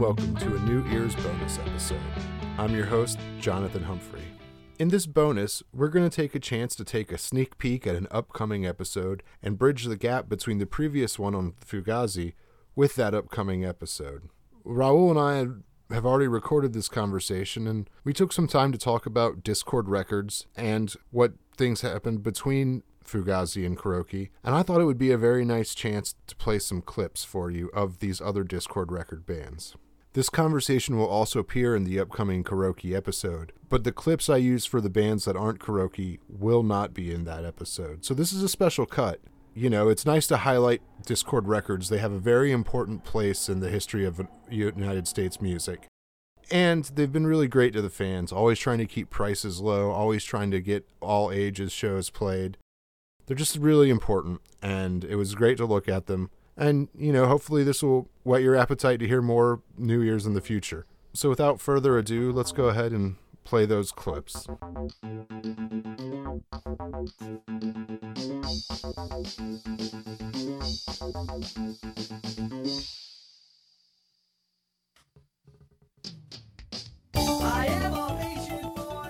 Welcome to a New Ears bonus episode. I'm your host, Jonathan Humphrey. In this bonus, we're going to take a chance to take a sneak peek at an upcoming episode and bridge the gap between the previous one on Fugazi with that upcoming episode. Raul and I have already recorded this conversation, and we took some time to talk about Dischord Records and what things happened between Fugazi and Coriky, and I thought it would be a very nice chance to play some clips for you of these other Dischord record bands. This conversation will also appear in the upcoming Coriky episode, but the clips I use for the bands that aren't Coriky will not be in that episode. So this is a special cut. You know, it's nice to highlight Dischord Records. They have a very important place in the history of United States music. And they've been really great to the fans, always trying to keep prices low, always trying to get all ages shows played they're just really important, and it was great to look at them. And, you know, hopefully this will whet your appetite to hear more New Ears in the future. So without further ado, let's go ahead and play those clips.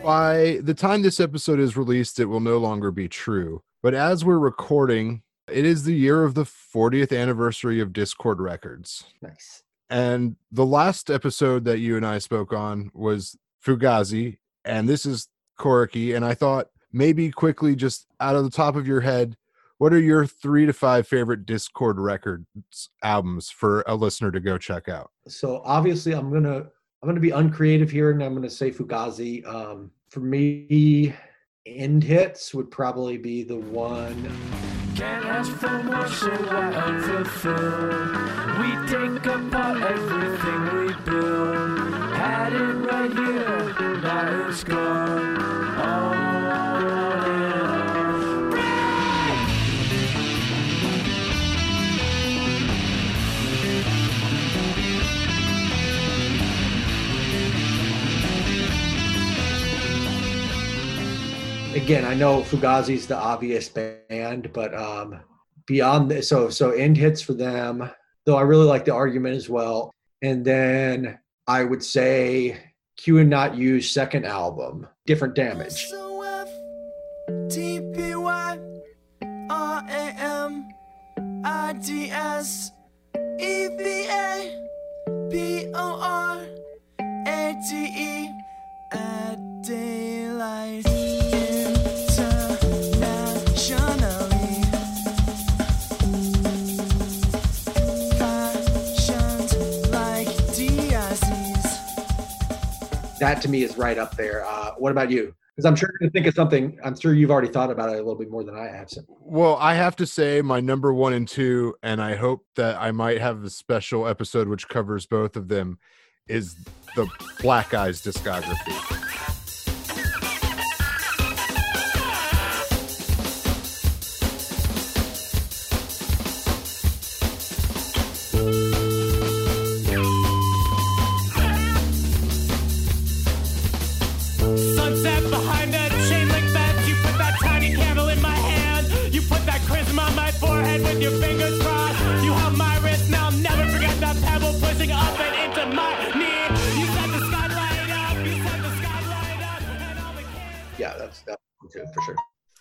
By the time this episode is released, it will no longer be true. But as we're recording, it is the year of the 40th anniversary of Dischord Records. Nice. And the last episode that you and I spoke on was Fugazi, and this is Coriky. And I thought maybe quickly, just out of the top of your head, what are your three to five favorite Dischord Records albums for a listener to go check out? So obviously, I'm gonna I'm gonna be uncreative here, and I'm gonna say Fugazi. Um, for me, end hits would probably be the one. Can't ask for more, so why unfulfilled? We take apart everything we build. Had it right here, now it's gone. Oh. Again, I know Fugazi's the obvious band, but um, beyond this, so so end hits for them. Though I really like the argument as well. And then I would say Q and Not U second album, Different Damage. That to me is right up there. Uh, what about you? Because I'm sure you think of something. I'm sure you've already thought about it a little bit more than I have. So. Well, I have to say my number one and two, and I hope that I might have a special episode which covers both of them, is the Black Eyes discography.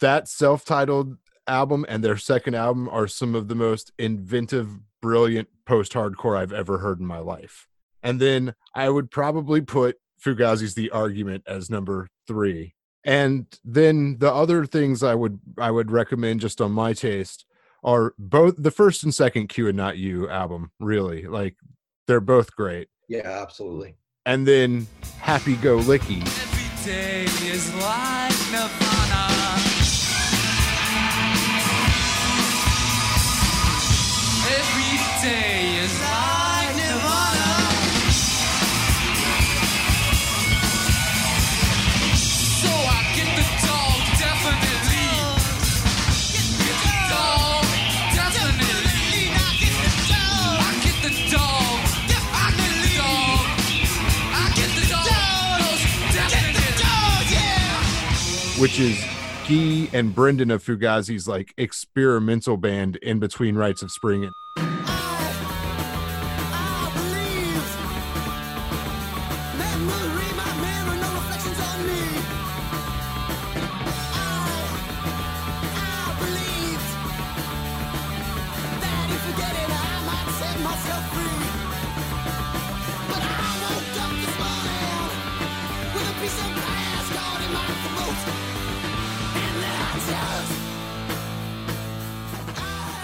That self-titled album and their second album are some of the most inventive, brilliant post-hardcore I've ever heard in my life. And then I would probably put Fugazi's The Argument as number three. And then the other things I would I would recommend just on my taste are both the first and second Q and Not U album, really. Like they're both great. Yeah, absolutely. And then Happy Go Licky which is Guy and Brendan of Fugazi's like experimental band in between Rites of Spring.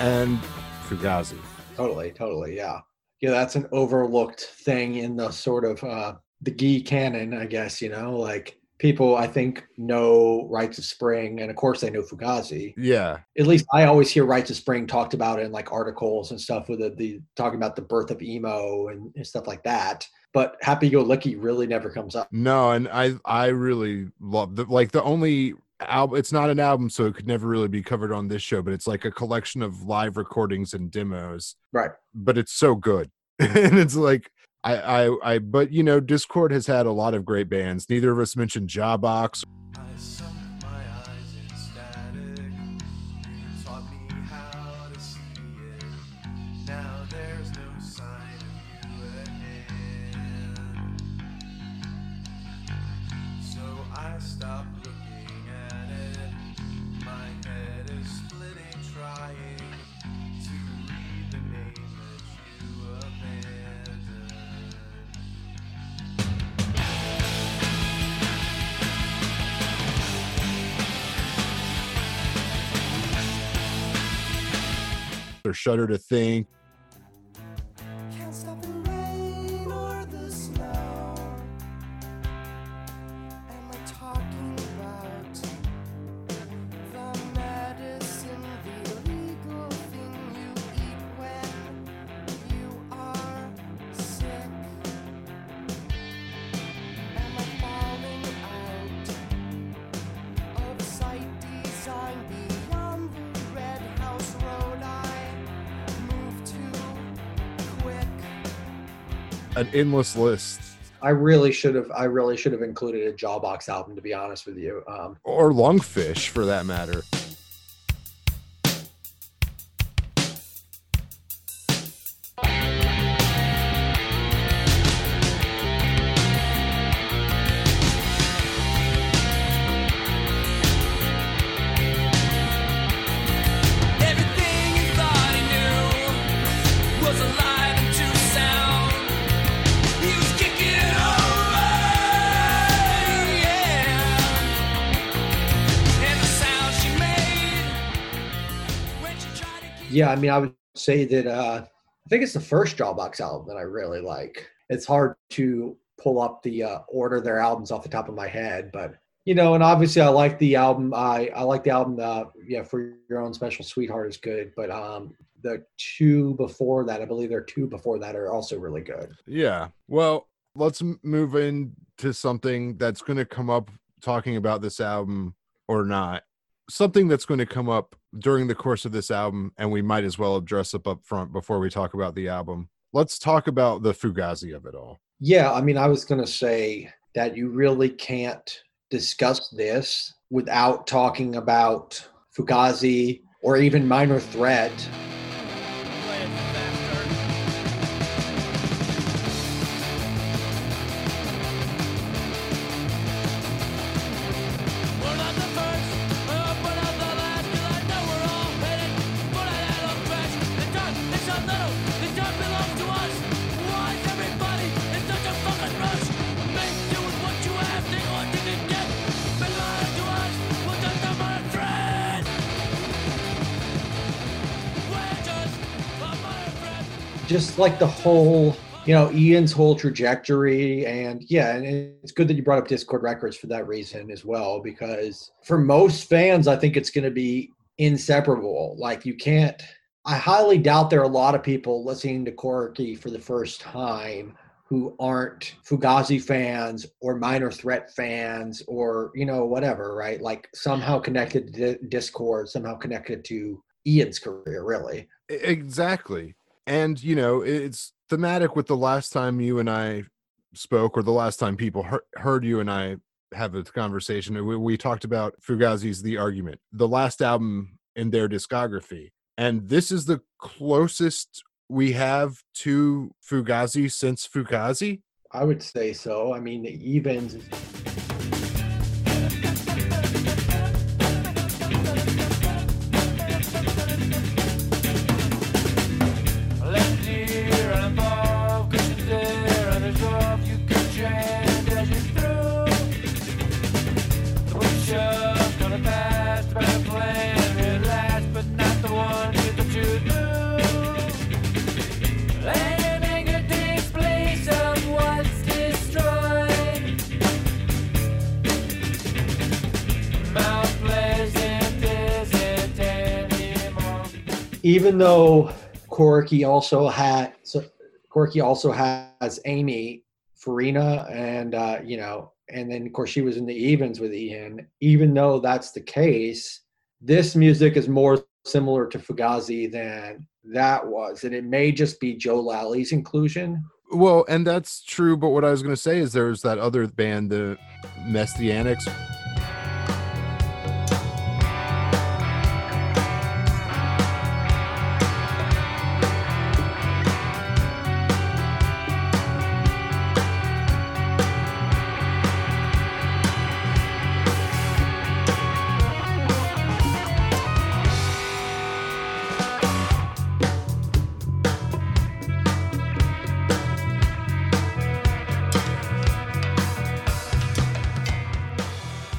And Fugazi. Totally, totally, yeah, yeah. That's an overlooked thing in the sort of uh, the Gee canon, I guess. You know, like people I think know Rites of Spring, and of course they know Fugazi. Yeah, At least I always hear Rites of Spring talked about in like articles and stuff with the, the talking about the birth of emo and, and stuff like that. But Happy Go Licky really never comes up. no, and I I really love the like the only album. It's not an album, so it could never really be covered on this show. But it's like a collection of live recordings and demos. Right. But it's so good, and it's like. I, I, I, but you know, Dischord has had a lot of great bands. Neither of us mentioned Jawbox or Shudder to Think. An endless list. I really should have. I really should have included a Jawbox album, to be honest with you. Um, or lungfish for that matter. Yeah, I mean, I would say that uh, I think it's the first Jawbox album that I really like. It's hard to pull up the uh, order of their albums off the top of my head, but you know, and obviously I like the album. I I like the album. Uh, yeah, for your own special sweetheart is good, but um, the two before that, I believe there are two before that are also really good. Yeah. Well, let's move into something that's going to come up talking about this album or not. Something that's going to come up during the course of this album, and we might as well address up up front before we talk about the album. Let's talk about the Fugazi of it all. Yeah, I mean, I was going to say that you really can't discuss this without talking about Fugazi or even Minor Threat. Just like the whole you know ian's whole trajectory and yeah and it's good that you brought up dischord records for that reason as well because for most fans i think it's going to be inseparable. Like you can't i highly doubt there are a lot of people listening to coriky for the first time who aren't fugazi fans or minor threat fans or you know whatever right? Like somehow connected to dischord somehow connected to ian's career really. Exactly. And, you know, it's thematic with the last time you and I spoke, or the last time people heard, heard you and I have a conversation. We, we talked about Fugazi's The Argument, the last album in their discography. And this is the closest we have to Fugazi since Fugazi. I would say so. I mean, Evens. Even though Coriky also had so Coriky also has Amy Farina and uh, you know, and then of course she was in the evens with Ian. Even though that's the case, this music is more similar to Fugazi than that was, and it may just be Joe Lally's inclusion. Well, and that's true, but what I was going to say is there's that other band, the Messthetics.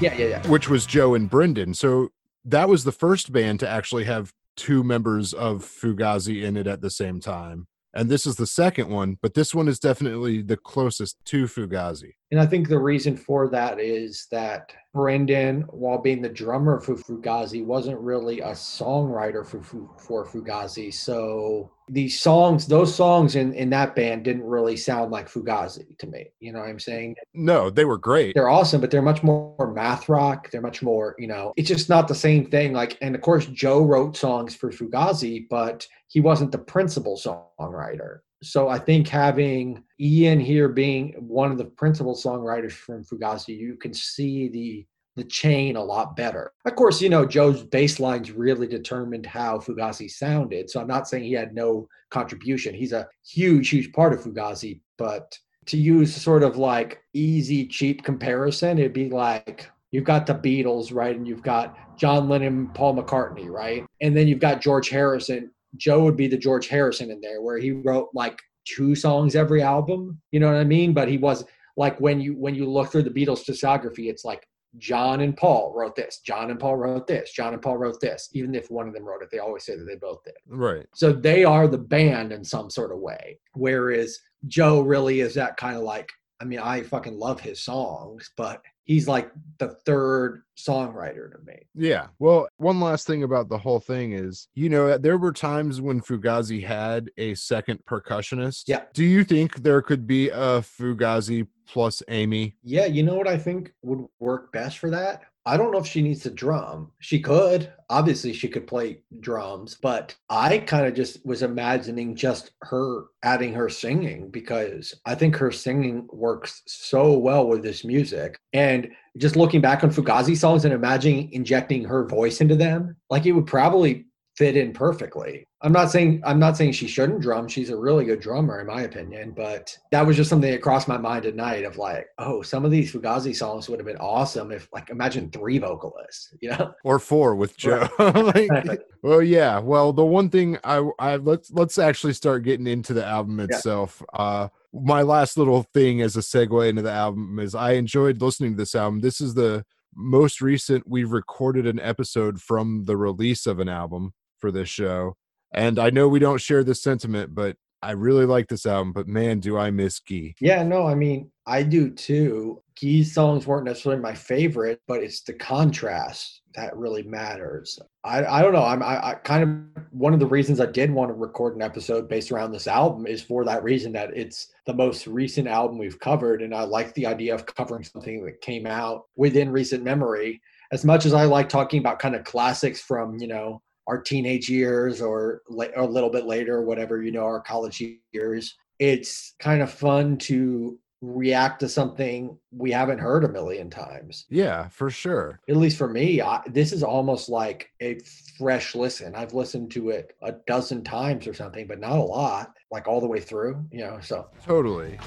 Yeah, yeah, yeah. which was Joe and Brendan. So that was the first band to actually have two members of Fugazi in it at the same time. And this is the second one, but this one is definitely the closest to Fugazi. And I think the reason for that is that Brendan, while being the drummer for Fugazi, wasn't really a songwriter for for Fugazi. So these songs, those songs in in that band didn't really sound like Fugazi to me. You know what I'm saying? No, they were great. They're awesome, but they're much more math rock. They're much more, you know, it's just not the same thing. Like, and of course, Joe wrote songs for Fugazi, but he wasn't the principal songwriter. So I think having Ian here being one of the principal songwriters from Fugazi, you can see the the chain a lot better. Of course, you know, Joe's bass lines really determined how Fugazi sounded. So I'm not saying he had no contribution. He's a huge, huge part of Fugazi, but to use sort of like easy, cheap comparison, it'd be like you've got the Beatles, right? And you've got John Lennon, Paul McCartney, right? And then you've got George Harrison. Joe would be the George Harrison in there, where he wrote like two songs every album. You know what I mean? But he was like when you when you look through the Beatles discography, it's like John and Paul wrote this, John and Paul wrote this, John and Paul wrote this. Even if one of them wrote it, they always say that they both did. Right. So they are the band in some sort of way. Whereas Joe really is that kind of like, I mean, I fucking love his songs, but he's like the third songwriter to me. Yeah. Well, one last thing about the whole thing is, you know, there were times when Fugazi had a second percussionist. Yeah. Do you think there could be a Fugazi plus Amy? Yeah, you know what I think would work best for that? I don't know if she needs to drum. She could. Obviously, she could play drums, but I kind of just was imagining just her adding her singing because I think her singing works so well with this music. And just looking back on Fugazi songs and imagining injecting her voice into them, like it would probably fit in perfectly. I'm not saying I'm not saying she shouldn't drum. She's a really good drummer in my opinion, but that was just something that crossed my mind at night of like, oh, some of these Fugazi songs would have been awesome if like imagine three vocalists, you know? Or four with Joe. like, well, yeah. Well, the one thing I, I let's let's actually start getting into the album Yeah. itself. Uh my last little thing as a segue into the album is I enjoyed listening to this album. This is the most recent we've recorded an episode from the release of an album for this show. And I know we don't share this sentiment, but I really like this album, but man, do I miss Guy. Yeah, no, I mean, I do too. Guy's songs weren't necessarily my favorite, but it's the contrast that really matters. I, I don't know. I'm I, I kind of one of the reasons I did want to record an episode based around this album is for that reason that it's the most recent album we've covered, and I like the idea of covering something that came out within recent memory. As much as I like talking about kind of classics from you know our teenage years or, la- or a little bit later, whatever you know, our college years, it's kind of fun to react to something we haven't heard a million times. Yeah, for sure. At least for me, I, this is almost like a fresh listen. I've listened to it a dozen times or something, but not a lot, like all the way through, you know. So Totally.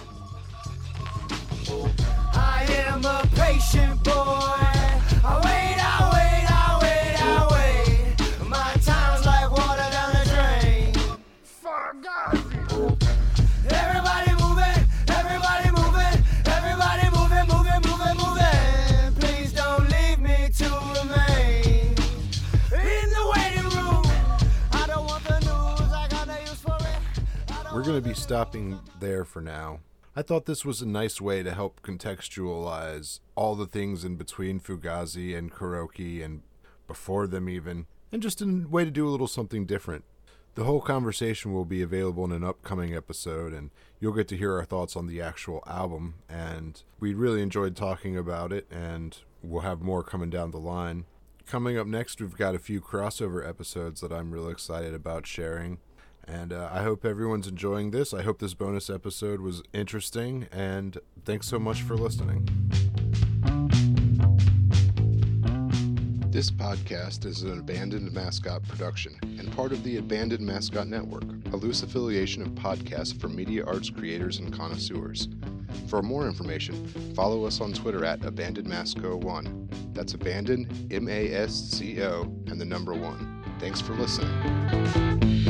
I am a patient boy. Stopping there for now. I thought this was a nice way to help contextualize all the things in between Fugazi and Coriky and before them, even, and just a way to do a little something different. The whole conversation will be available in an upcoming episode, and you'll get to hear our thoughts on the actual album. And we really enjoyed talking about it, and we'll have more coming down the line. Coming up next, we've got a few crossover episodes that I'm really excited about sharing. And uh, I hope everyone's enjoying this. I hope this bonus episode was interesting, and thanks so much for listening. This podcast is an Abandoned Mascot production and part of the Abandoned Mascot Network, a loose affiliation of podcasts for media arts creators and connoisseurs. For more information, follow us on Twitter at AbandonedMasco1. That's Abandoned, M A S C O, and the number one. Thanks for listening.